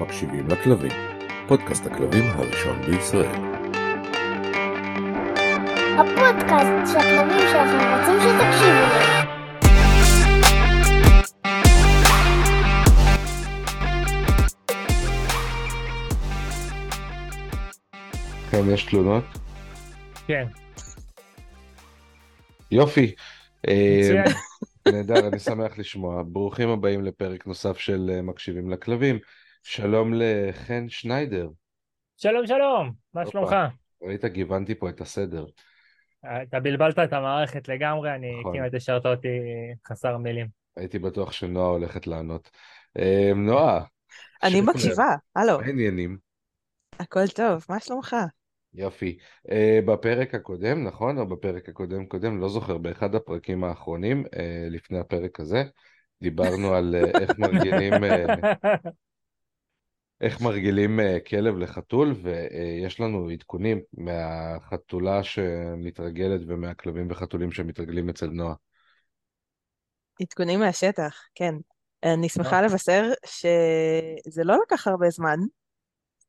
מקשיבים לכלבים, פודקאסט הכלבים הראשון בישראל. הפודקאסט שהכלבים שלכם רוצים שתקשיבו להם. כן, יש תלונות? כן, יופי. אה. נהדר, אני שמח לשמוע. ברוכים הבאים לפרק נוסף של אה, מקשיבים לכלבים. שלום לחן שניידר. שלום שלום, מה. שלומך? ראית, גיוונתי פה את הסדר. אתה בלבלת את המערכת לגמרי, אני נכון. כמעט השארת אותי חסר מילים. הייתי בטוח שנועה הולכת לענות. אה, נועה, אני מקשיבה, הלו, מה העניינים? הכל טוב, מה שלומך? יופי. אה, בפרק הקודם, נכון? או בפרק הקודם קודם, לא זוכר, באחד הפרקים האחרונים, אה, לפני הפרק הזה, דיברנו על אה, איך מרגילים... אה, איך מרגילים אה, כלב לחתול, ויש לנו עדכונים מהחתולה שמתרגלת ומהכלבים וחתולים שמתרגלים אצל נועה. עדכונים מהשטח, כן. אני שמחה לבשר שזה לא לקח הרבה זמן.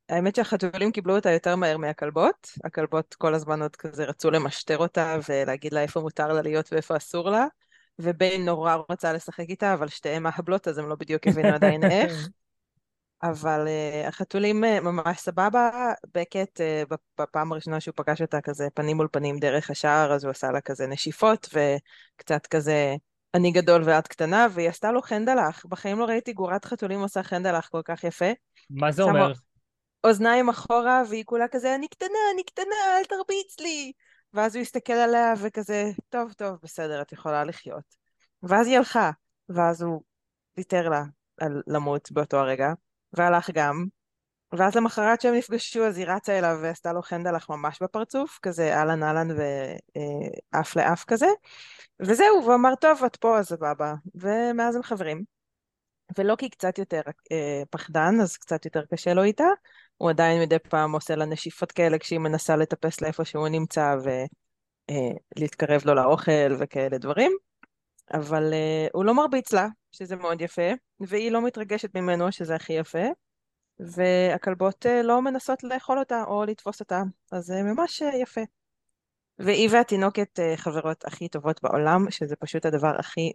האמת שהחתולים קיבלו אותה יותר מהר מהכלבות. הכלבות כל הזמן עוד כזה רצו למשטר אותה ולהגיד לה איפה מותר לה להיות ואיפה אסור לה. וביין נורא רוצה לשחק איתה, אבל שתיהן מהבלות, אז הם לא בדיוק הבינו עדיין איך. אבל uh, החתולים uh, ממש סבבה, בקט uh, בפעם הראשונה שהוא פגש אותה כזה פנים מול פנים דרך השער, אז הוא עשה לה כזה נשיפות וקצת כזה אני גדול ואת קטנה, והיא עשתה לו חנדלח. בחיים לא ראיתי גורת חתולים עושה חנדלח כל כך יפה. מה זה אומר? אוזניים אחורה, והיא כולה כזה אני קטנה, אני קטנה, אל תרביץ לי. ואז הוא הסתכל עליה וכזה, טוב, טוב, בסדר, את יכולה לחיות. ואז היא הלכה, ואז הוא ויתר לה על למות באותו הרגע, והלך גם. ואז למחרת שהם נפגשו, אז היא רצה אליו ועשתה לו חנדלח ממש בפרצוף, כזה אהלן אהלן ואף לאף כזה. וזהו, והוא אמר, טוב, את פה, אז סבבה. ומאז הם חברים. ולוקי קצת יותר אה, פחדן, אז קצת יותר קשה לו איתה. הוא עדיין מדי פעם עושה לה נשיפות כאלה כשהיא מנסה לטפס לאיפה שהוא נמצא ולהתקרב לו לאוכל וכאלה דברים. אבל אה, הוא לא מרביץ לה, שזה מאוד יפה, והיא לא מתרגשת ממנו, שזה הכי יפה. והכלבות אה, לא מנסות לאכול אותה או לתפוס אותה, אז זה ממש אה, יפה. והיא והתינוקת אה, חברות הכי טובות בעולם, שזה פשוט הדבר הכי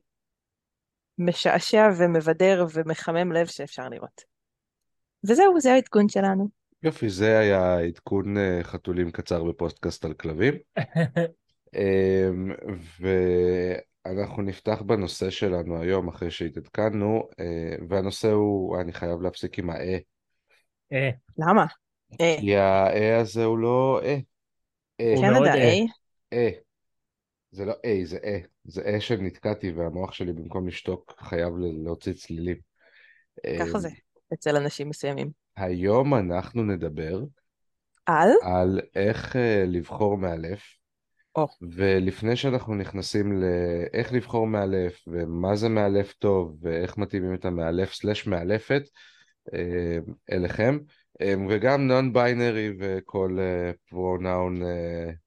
משעשע ומבדר ומחמם לב שאפשר לראות. וזהו, זה העדכון שלנו. יופי, זה היה עדכון חתולים קצר בפודקאסט על כלבים. אמ, ואנחנו נפתח בנושא שלנו היום אחרי שהתעדכנו, אה, והנושא הוא, אני חייב להפסיק עם ה-אה, אה, למה? אה, כי ה-אה הזה הוא לא אה. אה, קנדה, אה. אה? אה. זה לא אה, זה אה. זה אה שנתקעתי והמוח שלי במקום לשתוק חייב להוציא צלילים. ככה זה, אצל אנשים מסוימים. היום אנחנו נדבר על? על איך לבחור מאלף, או. ולפני שאנחנו נכנסים לאיך לבחור מאלף, ומה זה מאלף טוב, ואיך מתאימים את המאלף סלש מאלפת אה, אליכם, אה, וגם נון ביינרי וכל פרונאון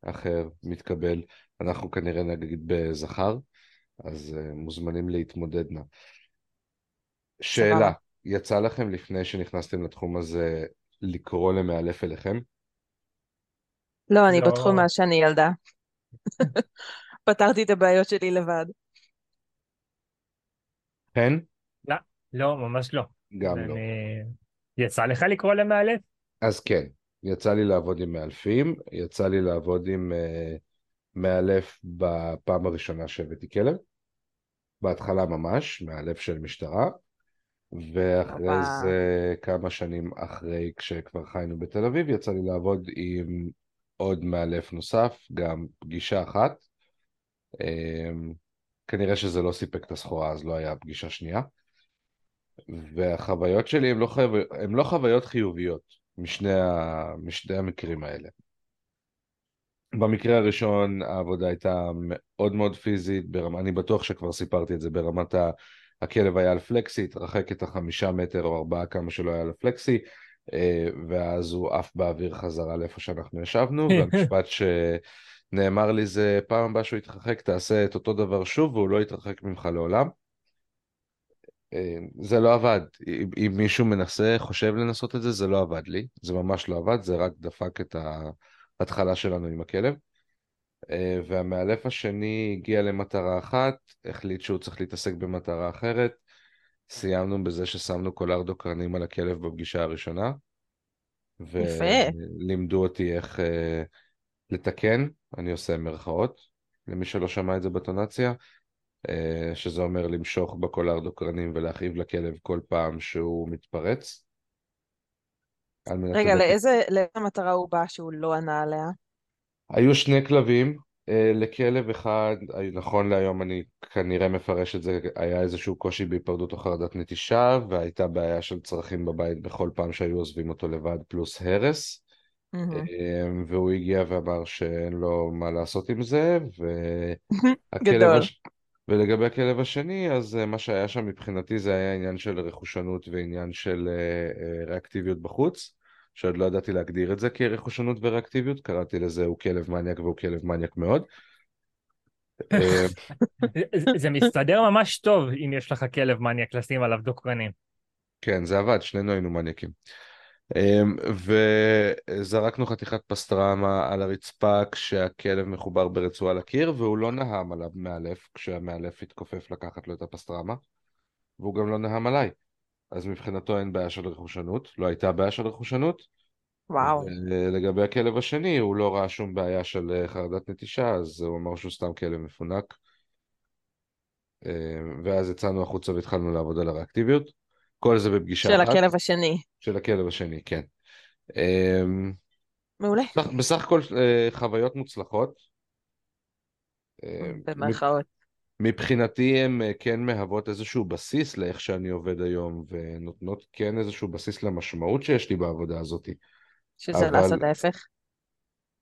אחר מתקבל, אנחנו כנראה נגיד בזכר, אז אה, מוזמנים להתמודד נא. שאלה. יצא לכם לפני שנכנסתם לתחום הזה לקרוא למאלף אליכם? לא, אני לא. בתחום מאז שאני ילדה. פתרתי את הבעיות שלי לבד. כן? לא, ממש לא. גם לא. אני- יצא לך לקרוא למאלף? אז כן, יצא לי לעבוד עם מאלפים, יצא לי לעבוד עם uh, מאלף בפעם הראשונה שהבאתי כלב, בהתחלה ממש, מאלף של משטרה, ואחרי. זה כמה שנים אחרי, כשכבר חיינו בתל אביב, יצא לי לעבוד עם עוד מאלף נוסף, גם פגישה אחת. Um, כנראה שזה לא סיפק את הסחורה, אז לא היה פגישה שנייה. והחוויות שלי הן לא, חו... לא חוויות חיוביות משני, ה... משני המקרים האלה. במקרה הראשון העבודה הייתה מאוד מאוד פיזית, ברמה, אני בטוח שכבר סיפרתי את זה, ברמת ה... הכלב היה על פלקסי, התרחק את החמישה מטר או ארבעה כמה שלא היה על הפלקסי, ואז הוא עף באוויר חזרה לאיפה שאנחנו ישבנו, והמשפט שנאמר לי זה פעם הבאה שהוא יתרחק תעשה את אותו דבר שוב והוא לא יתרחק ממך לעולם. אה, זה לא עבד. אם, אם מישהו מנסה, חושב לנסות את זה, זה לא עבד לי. זה ממש לא עבד, זה רק דפק את ההתחלה שלנו עם הכלב. אה, והמאלף השני הגיע למטרה אחת, החליט שהוא צריך להתעסק במטרה אחרת. סיימנו בזה ששמנו קולר דוקרנים על הכלב בפגישה הראשונה. ולימדו אותי איך אה, לתקן, אני עושה מרכאות, למי שלא שמע את זה בטונציה, אה, שזה אומר למשוך בקולר דוקרנים ולהכאיב לכלב כל פעם שהוא מתפרץ. רגע, לאיזה לאיזה מטרה הוא בא שהוא לא ענה עליה? היו שני כלבים, לכלב אחד, אה, נכון להיום אני כנראה מפרש את זה, היה איזשהו קושי בהיפרדות או חרדת נטישה, והייתה בעיה של צרכים בבית בכל פעם שהיו עוזבים אותו לבד, פלוס הרס. אמ, והוא הגיע ואמר שאין לו מה לעשות עם זה, והכלב. הש... ולגבי הכלב השני, אז אה, מה שהיה שם מבחינתי זה היה עניין של רכושנות ועניין של אה, אה, ריאקטיביות בחוץ, שעוד לא ידעתי להגדיר את זה כרכושנות וריאקטיביות, קראתי לזה הוא כלב מניאק והוא כלב מניאק מאוד. אמ, זה- מסתדר ממש טוב אם יש לך כלב מניאק לשים עליו דוקרנים. כן, זה עבד, שנינו היינו מניאקים. אמ, וזרקנו חתיכת פסטרמה על הרצפה כשהכלב מחובר ברצועה לקיר, והוא לא נהם עליו מאלף כשהמאלף התכופף לקחת לו את הפסטרמה, והוא גם לא נהם עליי. אז מבחינתו אין בעיה של רכושנות, לא הייתה בעיה של רכושנות. וואו. ולגבי הכלב השני, הוא לא ראה שום בעיה של אה, חרדת נטישה, אז הוא אמר שהוא סתם כלב מפונק. אמ, ואז יצאנו החוצה והתחלנו לעבוד על הריאקטיביות. כל זה בפגישה של אחת. הכלב השני. של הכלב השני, כן. אמ, מעולה. בסך- בסך הכל אה, חוויות מוצלחות. במרכאות. מבחינתי הן אה, כן מהוות איזשהו בסיס לאיך שאני עובד היום, ונותנות כן איזשהו בסיס למשמעות שיש לי בעבודה הזאת. שזה אבל- לעשות ההפך.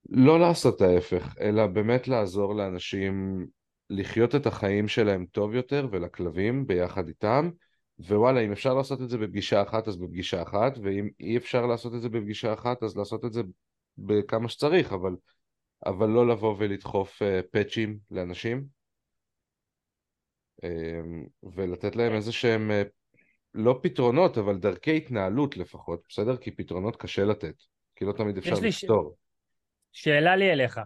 לא לעשות ההפך, אלא באמת לעזור לאנשים לחיות את החיים שלהם טוב יותר, ולכלבים ביחד איתם. ווואלה, אם אפשר לעשות את זה בפגישה אחת, אז בפגישה אחת, ואם אי אפשר לעשות את זה בפגישה אחת, אז לעשות את זה בכמה שצריך, אבל, אבל לא לבוא ולדחוף uh, פאצ'ים לאנשים, ולתת להם איזה שהם, uh, לא פתרונות, אבל דרכי התנהלות לפחות, בסדר? כי פתרונות קשה לתת, כי לא תמיד אפשר לי ש- לפתור. שאלה לי אליך,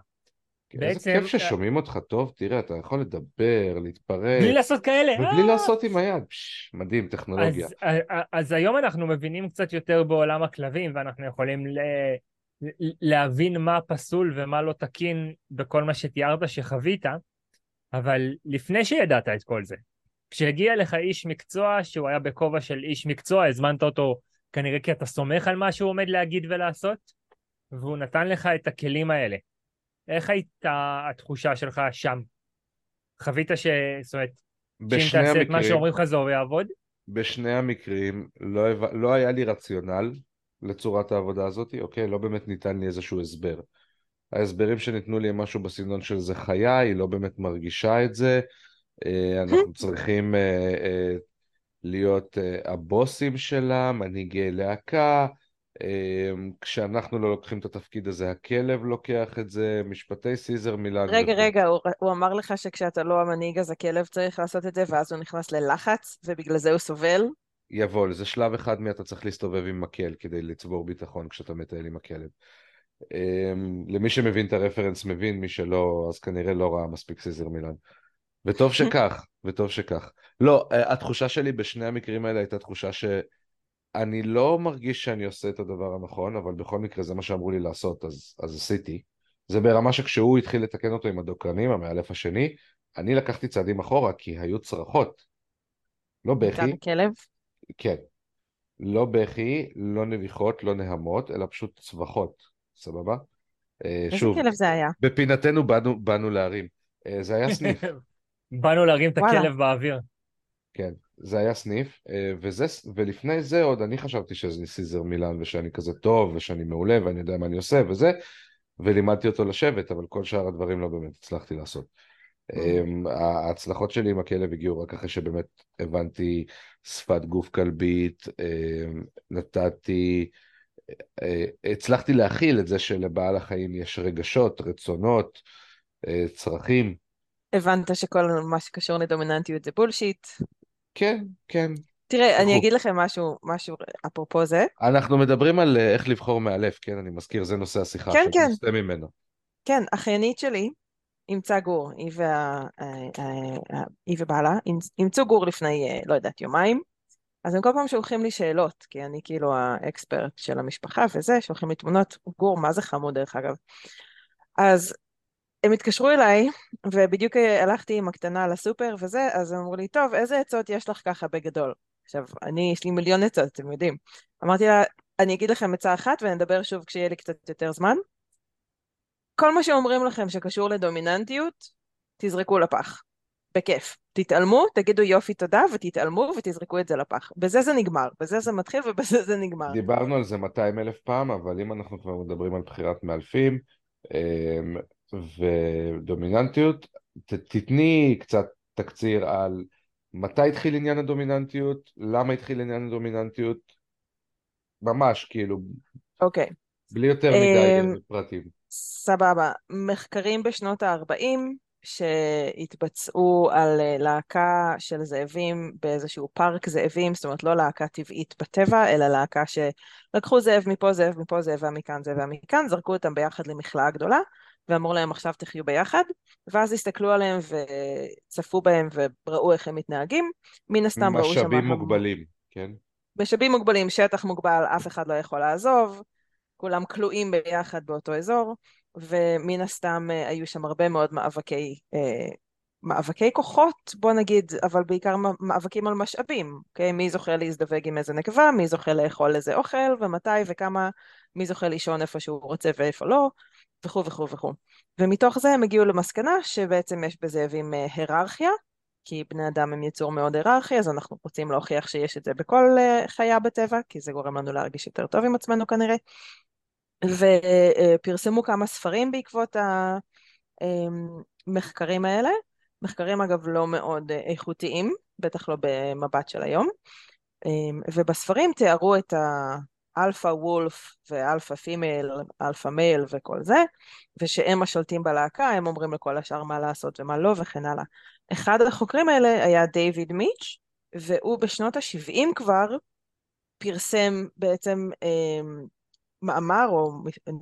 איזה בעצם- כיף ששומעים אותך טוב, תראה, אתה יכול לדבר, להתפרץ, בלי לעשות כאלה. ובלי אה! לעשות עם היד, פש, מדהים, טכנולוגיה. אז, אז, אז היום אנחנו מבינים קצת יותר בעולם הכלבים, ואנחנו יכולים ל- להבין מה פסול ומה לא תקין בכל מה שתיארת שחווית, אבל לפני שידעת את כל זה, כשהגיע לך איש מקצוע שהוא היה בכובע של איש מקצוע, הזמנת אותו כנראה כי אתה סומך על מה שהוא עומד להגיד ולעשות, והוא נתן לך את הכלים האלה. איך הייתה התחושה שלך שם? חווית ש... זאת אומרת, שאם תעשה את מה המקרים, שאומרים לך זה יעבוד? בשני המקרים לא, לא היה לי רציונל לצורת העבודה הזאת, אוקיי? לא באמת ניתן לי איזשהו הסבר. ההסברים שניתנו לי הם משהו בסגנון של זה חיה, היא לא באמת מרגישה את זה, אה, אנחנו צריכים אה, אה, להיות הבוסים שלה, מנהיגי להקה, כשאנחנו לא לוקחים את התפקיד הזה, הכלב לוקח את זה, משפטי סיזר מילן. רגע, וכו'. רגע, הוא, הוא אמר לך שכשאתה לא המנהיג אז הכלב צריך לעשות את זה, ואז הוא נכנס ללחץ, ובגלל זה הוא סובל? יבוא, זה שלב אחד מאתה צריך להסתובב עם מקל כדי לצבור ביטחון כשאתה מטייל עם הכלב. Um, למי שמבין את הרפרנס מבין, מי שלא, אז כנראה לא ראה מספיק סיזר מילן. וטוב שכך, וטוב שכך. לא, אה, התחושה שלי בשני המקרים האלה הייתה תחושה שאני לא מרגיש שאני עושה את הדבר הנכון, אבל בכל מקרה זה מה שאמרו לי לעשות, אז, אז עשיתי. זה ברמה שכשהוא התחיל לתקן אותו עם הדוקרנים, המאלף השני, אני לקחתי צעדים אחורה כי היו צרחות. לא בכי, מצד הכלב? כן. לא בכי, לא נביחות, לא נהמות, אלא פשוט צווחות, סבבה? אה, איזה שוב, כלב זה היה? בפינתנו באנו, באנו להרים. אה, זה היה סניף, באנו להרים את וואלה. הכלב באוויר. כן, זה היה סניף, אה, וזה, ולפני זה עוד אני חשבתי שזה סיזר מילן ושאני כזה טוב ושאני מעולה ואני יודע מה אני עושה וזה, ולימדתי אותו לשבת, אבל כל שאר הדברים לא באמת הצלחתי לעשות. אמ, ההצלחות שלי עם הכלב הגיעו רק אחרי שבאמת הבנתי שפת גוף כלבית, אמ, נתתי, הצלחתי להכיל את זה שלבעל החיים יש רגשות, רצונות, אה, צרכים. הבנת שכל מה שקשור לדומיננטיות זה בולשיט? כן, כן. תראה, אני. אגיד לכם משהו, משהו אפרופו זה. אנחנו מדברים על אה, איך לבחור מאלף, כן? אני מזכיר, זה נושא השיחה. כן, כן. נסטה ממנו. כן, אחיינית שלי אימצה גור, היא, וה, אה, אה, אה, היא ובעלה אימצ- אימצו גור לפני, אה, לא יודעת, יומיים. אז הם כל פעם שולחים לי שאלות, כי אני כאילו האקספרט של המשפחה וזה, שולחים לי תמונות, גור, מה זה חמוד דרך אגב. אז הם התקשרו אליי, ובדיוק הלכתי עם הקטנה לסופר וזה, אז הם אמרו לי, טוב, איזה עצות יש לך ככה בגדול? עכשיו, אני, יש לי מיליון עצות, אתם יודעים. אמרתי לה, אני אגיד לכם עצה אחת ונדבר שוב כשיהיה לי קצת יותר זמן. כל מה שאומרים לכם שקשור לדומיננטיות, תזרקו לפח. בכיף. תתעלמו, תגידו יופי תודה, ותתעלמו ותזרקו את זה לפח. בזה זה נגמר, בזה זה מתחיל ובזה זה נגמר. דיברנו על זה 200 אלף פעם, אבל אם אנחנו כבר מדברים על בחירת מאלפים אמ, ודומיננטיות, ת- תתני קצת תקציר על מתי התחיל עניין הדומיננטיות, למה התחיל עניין הדומיננטיות, ממש כאילו, אוקיי, בלי יותר מדי אמ, פרטים. סבבה. מחקרים בשנות ה-40 שהתבצעו על אה, להקה של זאבים באיזשהו פארק זאבים, זאת אומרת לא להקה טבעית בטבע, אלא להקה שלקחו זאב מפה, זאב מפה, זאבה מכאן, זאבה מכאן, זרקו אותם ביחד למכלאה גדולה, ואמרו להם עכשיו תחיו ביחד, ואז הסתכלו עליהם וצפו בהם וראו איך הם מתנהגים. מן הסתם ראו שם... משאבים מוגבלים, כן? משאבים מוגבלים, שטח מוגבל, אף אחד לא יכול לעזוב, כולם כלואים ביחד באותו אזור, ומן הסתם אה, היו שם הרבה מאוד מאבקי, אה, מאבקי כוחות, בוא נגיד, אבל בעיקר מאבקים על משאבים, אוקיי? מי זוכה להזדווג עם איזה נקבה, מי זוכה לאכול איזה אוכל, ומתי וכמה, מי זוכה לישון איפה שהוא רוצה ואיפה לא, וכו' וכו' וכו'. ומתוך זה הם הגיעו למסקנה שבעצם יש בזאבים אה, היררכיה, כי בני אדם הם יצור מאוד היררכי, אז אנחנו רוצים להוכיח שיש את זה בכל חיה בטבע, כי זה גורם לנו להרגיש יותר טוב עם עצמנו כנראה. ופרסמו כמה ספרים בעקבות המחקרים האלה. מחקרים אגב לא מאוד אה, איכותיים, בטח לא במבט של היום. אמ, ובספרים תיארו את ה alpha wolf ו alpha female, alpha male וכל זה, ושהם השולטים בלהקה, הם אומרים לכל השאר מה לעשות ומה לא וכן הלאה. אחד החוקרים האלה היה דיוויד מיץ', והוא בשנות ה-70 כבר פרסם בעצם אמ, מאמר או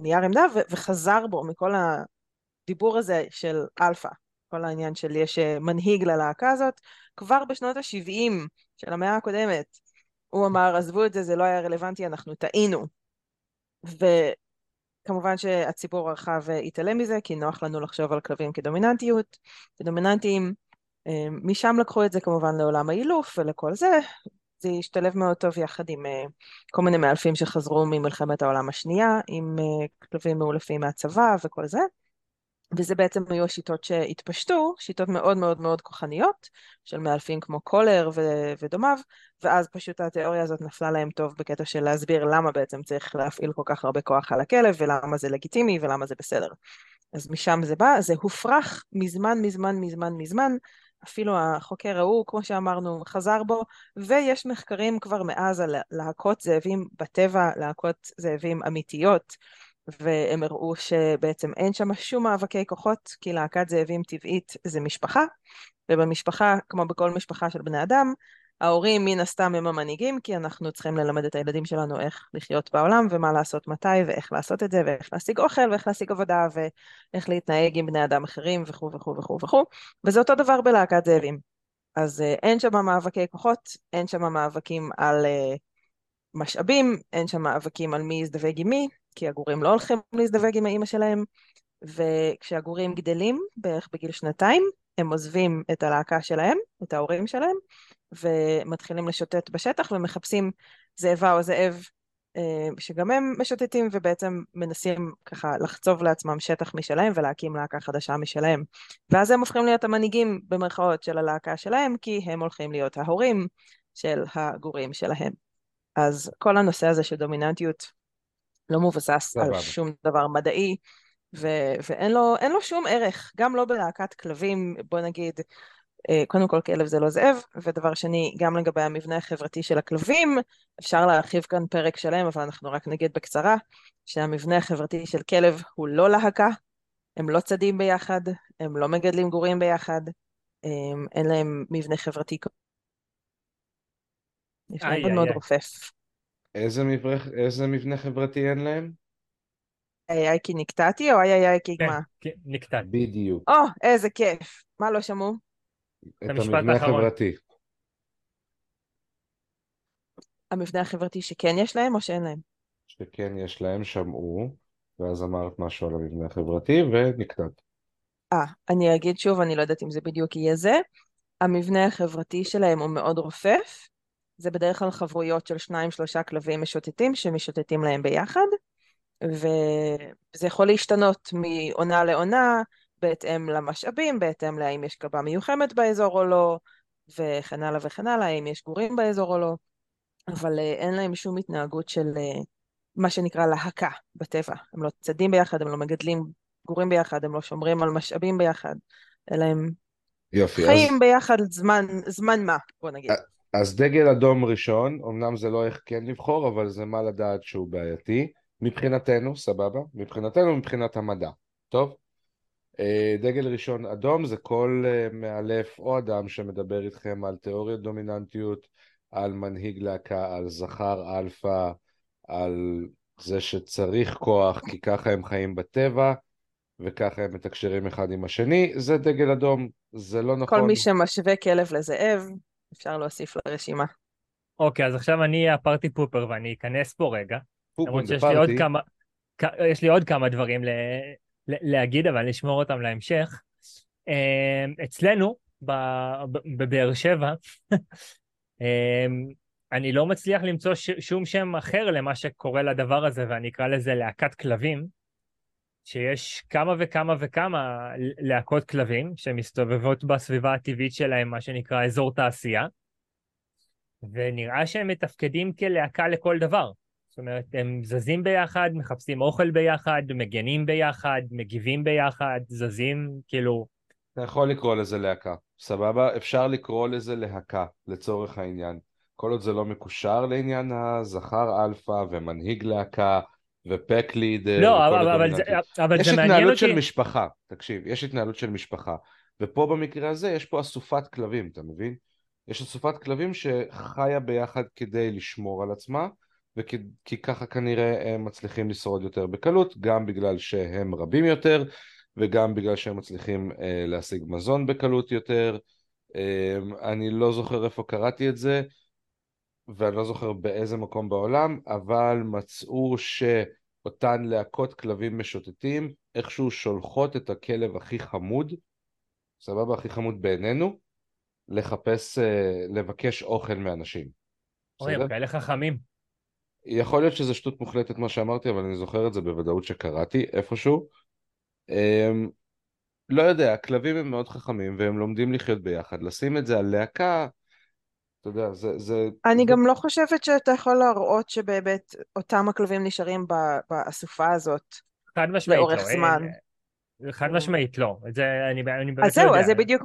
נייר עמדה וחזר בו מכל הדיבור הזה של אלפא, כל העניין של יש אה, מנהיג ללהקה הזאת, כבר בשנות ה-70 של המאה הקודמת, הוא אמר עזבו את זה, זה לא היה רלוונטי, אנחנו טעינו. וכמובן שהציבור הרחב אה, התעלם מזה, כי נוח לנו לחשוב על כלבים כדומיננטיות, כדומיננטיים. אה, משם לקחו את זה כמובן לעולם האילוף ולכל זה, זה השתלב מאוד טוב יחד עם uh, כל מיני מאלפים שחזרו ממלחמת העולם השנייה, עם uh, כלבים מאולפים מהצבא וכל זה. וזה בעצם היו השיטות שהתפשטו, שיטות מאוד מאוד מאוד כוחניות, של מאלפים כמו קולר ו- ודומיו, ואז פשוט התיאוריה הזאת נפלה להם טוב בקטע של להסביר למה בעצם צריך להפעיל כל כך הרבה כוח על הכלב, ולמה זה לגיטימי ולמה זה בסדר. אז משם זה בא, זה הופרך מזמן מזמן מזמן מזמן, אפילו החוקר ההוא, כמו שאמרנו, חזר בו, ויש מחקרים כבר מאז על להקות זאבים בטבע, להקות זאבים אמיתיות, והם הראו שבעצם אין שם שום מאבקי כוחות, כי להקת זאבים טבעית זה משפחה, ובמשפחה, כמו בכל משפחה של בני אדם, ההורים מן הסתם הם המנהיגים, כי אנחנו צריכים ללמד את הילדים שלנו איך לחיות בעולם, ומה לעשות מתי, ואיך לעשות את זה, ואיך להשיג אוכל, ואיך להשיג עבודה, ואיך להתנהג עם בני אדם אחרים, וכו' וכו' וכו' וכו', וזה אותו דבר בלהקת זאבים. אז אה, אין שם מאבקי כוחות, אין שם מאבקים על אה, משאבים, אין שם מאבקים על מי יזדווג עם מי, כי הגורים לא הולכים להזדווג עם האימא שלהם, וכשהגורים גדלים, בערך בגיל שנתיים, הם עוזבים את הלהקה שלהם, את ההורים שלהם, ומתחילים לשוטט בשטח ומחפשים זאבה או זאב אה, שגם הם משוטטים ובעצם מנסים ככה לחצוב לעצמם שטח משלהם ולהקים להקה חדשה משלהם. ואז הם הופכים להיות המנהיגים במרכאות של הלהקה שלהם, כי הם הולכים להיות ההורים של הגורים שלהם. אז כל הנושא הזה של דומיננטיות לא מבוסס. על שום דבר מדעי, ו- ואין לו, לו שום ערך, גם לא בלהקת כלבים, בוא נגיד, קודם כל כלב זה לא זאב, ודבר שני, גם לגבי המבנה החברתי של הכלבים, אפשר להרחיב כאן פרק שלם, אבל אנחנו רק נגיד בקצרה, שהמבנה החברתי של כלב הוא לא להקה, הם לא צדים ביחד, הם לא מגדלים גורים ביחד, הם- אין להם מבנה חברתי יש להם מאוד איי, מאוד. רופף. איזה מבנה, איזה מבנה חברתי אין להם? איי איי כי נקטעתי או איי איי איי כי כן, מה? כן, נקטע. בדיוק. או, איזה כיף. מה לא שמעו? את המבנה. החברתי. המבנה החברתי שכן יש להם או שאין להם? שכן יש להם, שמעו, ואז אמרת משהו על המבנה החברתי ונקטעת. אה, אני אגיד שוב, אני לא יודעת אם זה בדיוק יהיה זה. המבנה החברתי שלהם הוא מאוד רופף. זה בדרך כלל חברויות של שניים שלושה כלבים משוטטים שמשוטטים להם ביחד, וזה יכול להשתנות מעונה לעונה, בהתאם למשאבים, בהתאם להאם יש כלבה מיוחמת באזור או לא, וכן הלאה וכן הלאה, האם יש גורים באזור או לא, אבל אה, אין להם שום התנהגות של אה, מה שנקרא להקה בטבע. הם לא צדים ביחד, הם לא מגדלים גורים ביחד, הם לא שומרים על משאבים ביחד, אלא הם יופי, אז, חיים ביחד זמן, זמן מה, בוא נגיד. אז דגל אדום ראשון, אמנם זה לא איך כן לבחור, אבל זה מה לדעת שהוא בעייתי. מבחינתנו, סבבה? מבחינתנו, מבחינת המדע. טוב? אה, דגל ראשון אדום זה כל אה, מאלף או אדם שמדבר איתכם על תיאוריית דומיננטיות, על מנהיג להקה, על זכר אלפא, על זה שצריך כוח כי ככה הם חיים בטבע וככה הם מתקשרים אחד עם השני, זה דגל אדום, זה לא נכון. כל מי שמשווה כלב לזאב, אפשר להוסיף לרשימה. אוקיי, אז עכשיו אני אהיה ה party pooper ואני אכנס פה רגע. לי עוד party. כמה, יש לי עוד כמה דברים ל, להגיד, אבל אני אשמור אותם להמשך. אמ, אצלנו, בבאר שבע, אמ, אני לא מצליח למצוא שום שם אחר למה שקורה לדבר הזה, ואני אקרא לזה להקת כלבים, שיש כמה וכמה וכמה להקות כלבים שמסתובבות בסביבה הטבעית שלהם, מה שנקרא אזור תעשייה, ונראה שהם מתפקדים כלהקה לכל דבר. זאת אומרת, הם זזים ביחד, מחפשים אוכל ביחד, מגנים ביחד, מגיבים ביחד, זזים, כאילו... אתה יכול לקרוא לזה להקה, סבבה? אפשר לקרוא לזה להקה, לצורך העניין. כל עוד זה לא מקושר לעניין הזכר אלפא ומנהיג להקה ו pack leader לא, אבל, אבל, זה. אבל יש זה מעניין התנהלות אותי... של משפחה, תקשיב, יש התנהלות של משפחה. ופה במקרה הזה יש פה אסופת כלבים, אתה מבין? יש אסופת כלבים שחיה ביחד כדי לשמור על עצמה, וכי כי ככה כנראה הם מצליחים לשרוד יותר בקלות, גם בגלל שהם רבים יותר, וגם בגלל שהם מצליחים אה, להשיג מזון בקלות יותר. אה, אני לא זוכר איפה קראתי את זה, ואני לא זוכר באיזה מקום בעולם, אבל מצאו שאותן להקות כלבים משוטטים איכשהו שולחות את הכלב הכי חמוד, סבבה, הכי חמוד בעינינו, לחפש, אה, לבקש אוכל מאנשים. אוי? הם כאלה חכמים. יכול להיות שזה שטות מוחלטת מה שאמרתי, אבל אני זוכר את זה בוודאות שקראתי איפשהו. אמ, לא יודע, כלבים הם מאוד חכמים והם לומדים לחיות ביחד. לשים את זה על להקה, אתה יודע, זה... זה אני זה- גם לא חושבת שאתה יכול להראות שבאמת אותם הכלבים נשארים ב- באסופה הזאת. חד משמעית לאורך לא. זמן. אה, חד משמעית לא. את זה אני, אני באמת אז לא זהו, יודע. אז זה בדיוק